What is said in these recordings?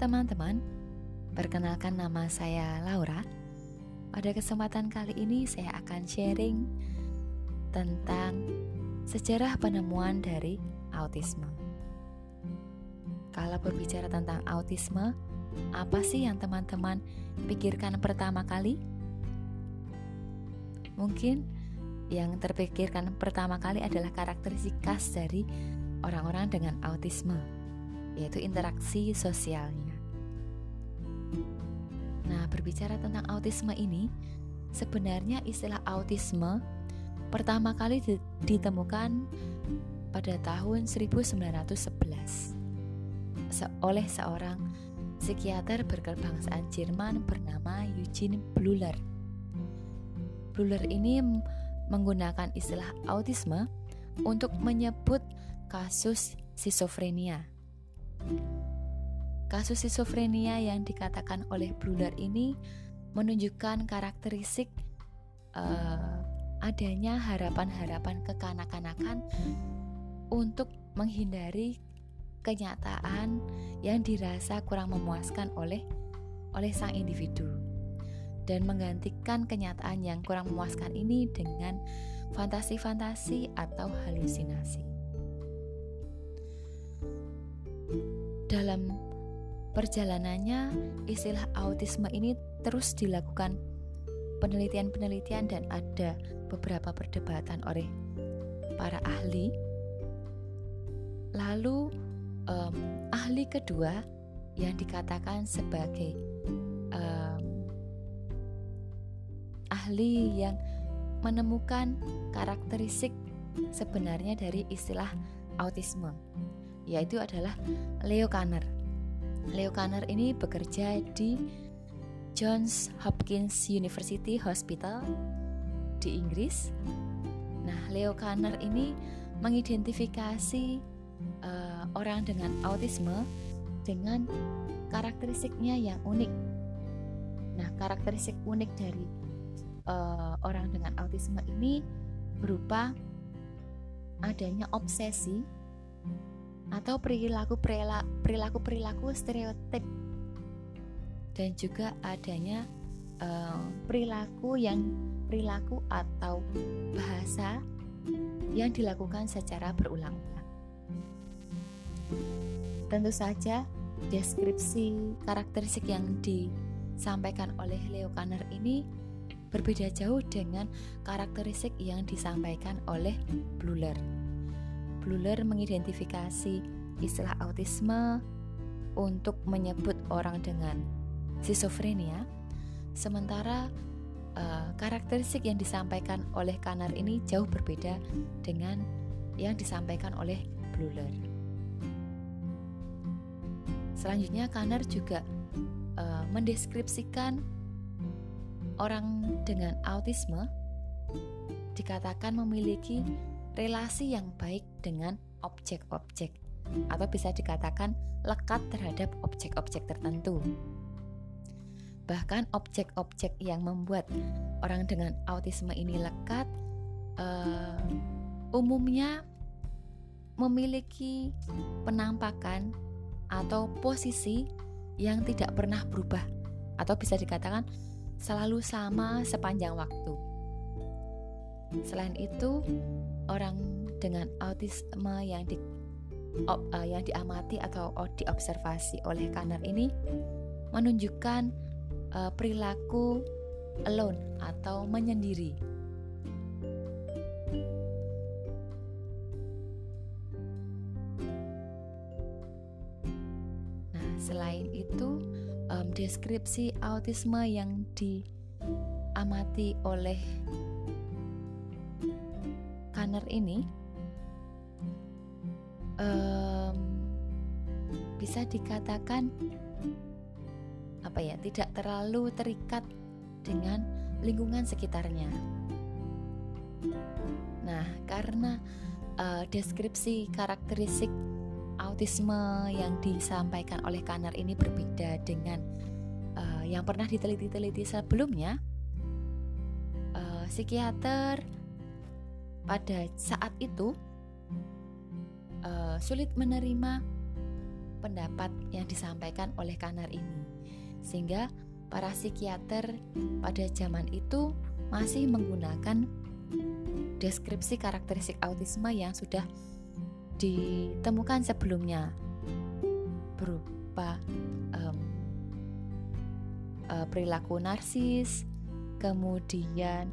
teman-teman, perkenalkan nama saya Laura. Pada kesempatan kali ini saya akan sharing tentang sejarah penemuan dari autisme. Kalau berbicara tentang autisme, apa sih yang teman-teman pikirkan pertama kali? Mungkin yang terpikirkan pertama kali adalah karakteristik khas dari orang-orang dengan autisme, yaitu interaksi sosialnya. Nah, berbicara tentang autisme ini, sebenarnya istilah autisme pertama kali ditemukan pada tahun 1911 oleh seorang psikiater berkebangsaan Jerman bernama Eugene Bleuler. Bleuler ini menggunakan istilah autisme untuk menyebut kasus skizofrenia. Kasus skizofrenia yang dikatakan oleh Bleuler ini menunjukkan karakteristik uh, adanya harapan-harapan kekanak-kanakan untuk menghindari kenyataan yang dirasa kurang memuaskan oleh oleh sang individu dan menggantikan kenyataan yang kurang memuaskan ini dengan fantasi-fantasi atau halusinasi. Dalam perjalanannya, istilah autisme ini terus dilakukan penelitian-penelitian dan ada beberapa perdebatan oleh para ahli. Lalu um, ahli kedua yang dikatakan sebagai ahli yang menemukan karakteristik sebenarnya dari istilah autisme, yaitu adalah Leo Kanner. Leo Kanner ini bekerja di Johns Hopkins University Hospital di Inggris. Nah, Leo Kanner ini mengidentifikasi uh, orang dengan autisme dengan karakteristiknya yang unik. Nah, karakteristik unik dari uh, orang dengan autisme ini berupa adanya obsesi atau perilaku perilaku perilaku stereotip dan juga adanya uh, perilaku yang perilaku atau bahasa yang dilakukan secara berulang-ulang. Tentu saja deskripsi karakteristik yang disampaikan oleh Leo Kanner ini berbeda jauh dengan karakteristik yang disampaikan oleh Bluler. Bluler mengidentifikasi istilah autisme untuk menyebut orang dengan skizofrenia, sementara uh, karakteristik yang disampaikan oleh Kanar ini jauh berbeda dengan yang disampaikan oleh Bluler. Selanjutnya Kanar juga uh, mendeskripsikan Orang dengan autisme dikatakan memiliki relasi yang baik dengan objek-objek atau bisa dikatakan lekat terhadap objek-objek tertentu. Bahkan objek-objek yang membuat orang dengan autisme ini lekat uh, umumnya memiliki penampakan atau posisi yang tidak pernah berubah atau bisa dikatakan selalu sama sepanjang waktu. Selain itu, orang dengan autisme yang di uh, yang diamati atau diobservasi oleh Kanner ini menunjukkan uh, perilaku alone atau menyendiri. Nah, selain itu, um, deskripsi autisme yang diamati oleh Kanner ini um, bisa dikatakan apa ya tidak terlalu terikat dengan lingkungan sekitarnya. Nah, karena uh, deskripsi karakteristik autisme yang disampaikan oleh Kanner ini berbeda dengan uh, yang pernah diteliti-teliti sebelumnya. Uh, psikiater pada saat itu uh, sulit menerima pendapat yang disampaikan oleh Kanar ini. Sehingga para psikiater pada zaman itu masih menggunakan deskripsi karakteristik autisme yang sudah ditemukan sebelumnya berupa um, uh, perilaku narsis, kemudian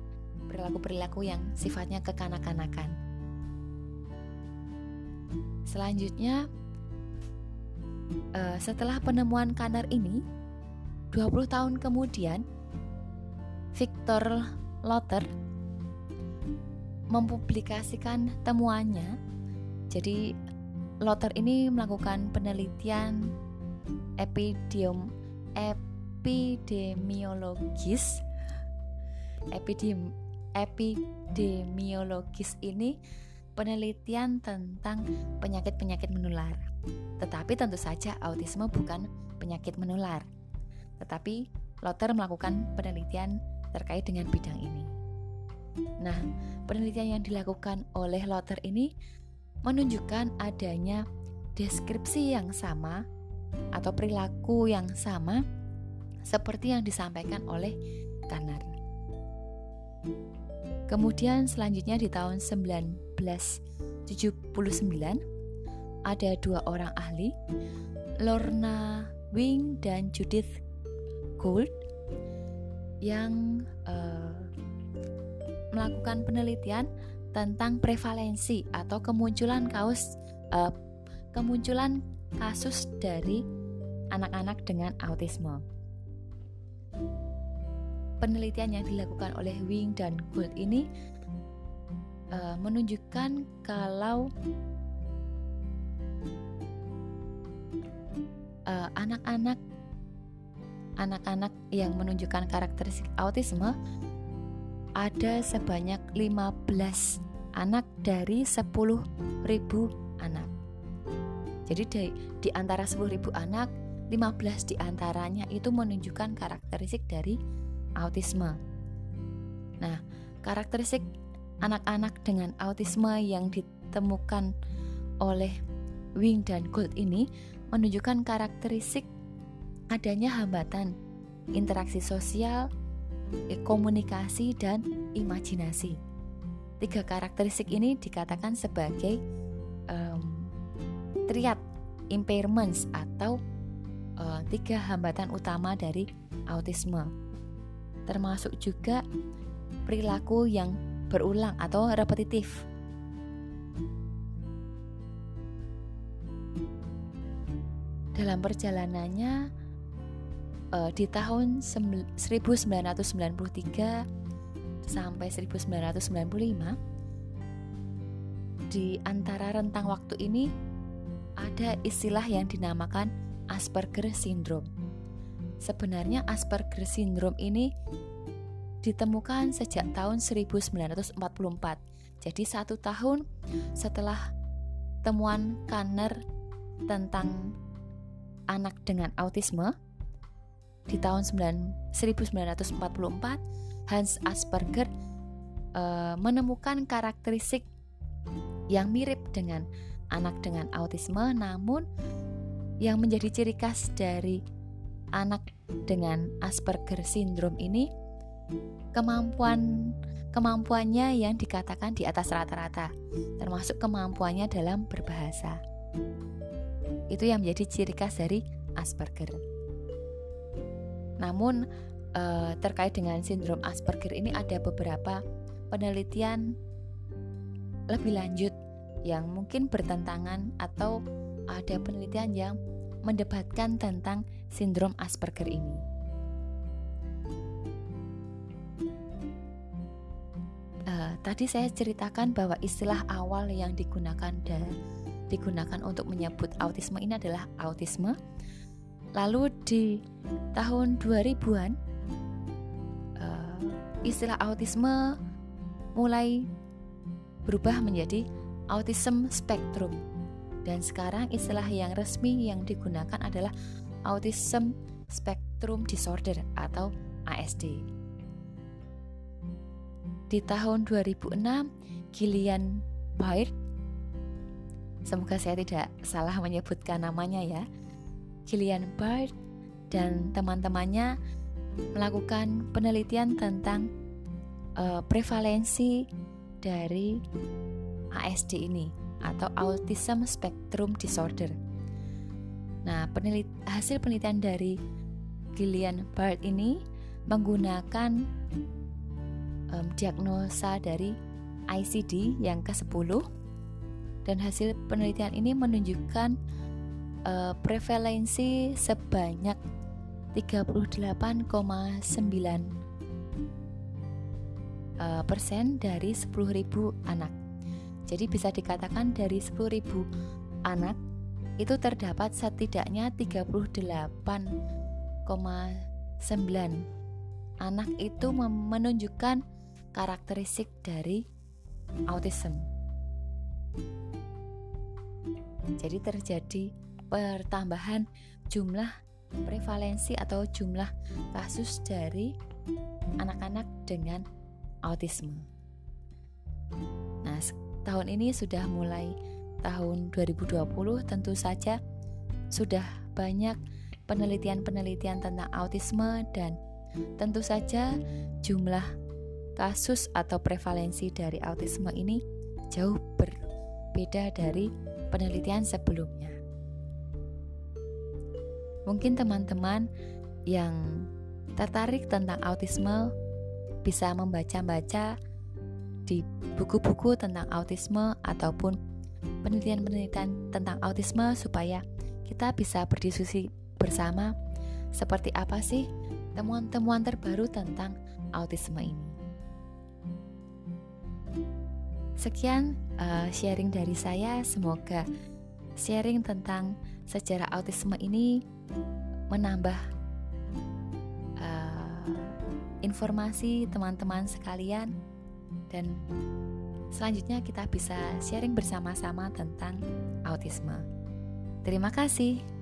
perilaku-perilaku yang sifatnya kekanak-kanakan. Selanjutnya, uh, setelah penemuan Kanner ini, 20 tahun kemudian, Victor Lotter mempublikasikan temuannya. Jadi, Lotter ini melakukan penelitian epidemiom, epidemiologis epidem, epidemiologis ini penelitian tentang penyakit-penyakit menular. Tetapi tentu saja autisme bukan penyakit menular. Tetapi Lotter melakukan penelitian terkait dengan bidang ini. Nah, penelitian yang dilakukan oleh Lotter ini menunjukkan adanya deskripsi yang sama atau perilaku yang sama seperti yang disampaikan oleh Kanar. Kemudian selanjutnya di tahun 1979 ada dua orang ahli, Lorna Wing dan Judith Gould yang uh, melakukan penelitian tentang prevalensi atau kemunculan kaus uh, kemunculan kasus dari anak-anak dengan autisme penelitian yang dilakukan oleh Wing dan Gould ini uh, menunjukkan kalau uh, anak-anak anak-anak yang menunjukkan karakteristik autisme ada sebanyak 15 anak dari 10.000 anak. Jadi di, di antara 10.000 anak, 15 di antaranya itu menunjukkan karakteristik dari autisme. Nah, karakteristik anak-anak dengan autisme yang ditemukan oleh Wing dan Gold ini menunjukkan karakteristik adanya hambatan interaksi sosial, komunikasi, dan imajinasi. Tiga karakteristik ini dikatakan sebagai um, triad impairments atau uh, tiga hambatan utama dari autisme termasuk juga perilaku yang berulang atau repetitif. Dalam perjalanannya uh, di tahun 1993 sampai 1995 di antara rentang waktu ini ada istilah yang dinamakan Asperger syndrome. Sebenarnya Asperger syndrome ini ditemukan sejak tahun 1944. Jadi satu tahun setelah temuan Kanner tentang anak dengan autisme di tahun 1944 Hans Asperger e, menemukan karakteristik yang mirip dengan anak dengan autisme namun yang menjadi ciri khas dari anak dengan Asperger syndrome ini kemampuan kemampuannya yang dikatakan di atas rata-rata, termasuk kemampuannya dalam berbahasa. Itu yang menjadi ciri khas dari Asperger. Namun eh, terkait dengan sindrom Asperger ini ada beberapa penelitian lebih lanjut yang mungkin bertentangan atau ada penelitian yang mendebatkan tentang sindrom Asperger ini. Uh, tadi saya ceritakan bahwa istilah awal yang digunakan dan digunakan untuk menyebut autisme ini adalah autisme. Lalu di tahun 2000-an uh, eh, istilah autisme mulai berubah menjadi autism spectrum dan sekarang istilah yang resmi yang digunakan adalah Autism Spectrum Disorder atau ASD. Di tahun 2006, Gillian Baird semoga saya tidak salah menyebutkan namanya ya. Gillian Bard dan teman-temannya melakukan penelitian tentang uh, prevalensi dari ASD ini atau Autism Spectrum Disorder. Nah, penelit hasil penelitian dari Gillian Bard ini menggunakan um, diagnosa dari ICD yang ke-10 dan hasil penelitian ini menunjukkan uh, prevalensi sebanyak 38,9 uh, persen dari 10.000 anak. Jadi bisa dikatakan dari 10.000 anak itu terdapat setidaknya 38,9 anak itu menunjukkan karakteristik dari autism. Jadi terjadi pertambahan jumlah prevalensi atau jumlah kasus dari anak-anak dengan autisme. Nah, tahun ini sudah mulai tahun 2020 tentu saja sudah banyak penelitian-penelitian tentang autisme dan tentu saja jumlah kasus atau prevalensi dari autisme ini jauh berbeda dari penelitian sebelumnya. Mungkin teman-teman yang tertarik tentang autisme bisa membaca-baca di buku-buku tentang autisme ataupun penelitian-penelitian tentang autisme supaya kita bisa berdiskusi bersama seperti apa sih temuan-temuan terbaru tentang autisme ini. Sekian uh, sharing dari saya, semoga sharing tentang sejarah autisme ini menambah uh, informasi teman-teman sekalian dan selanjutnya kita bisa sharing bersama-sama tentang autisme. Terima kasih.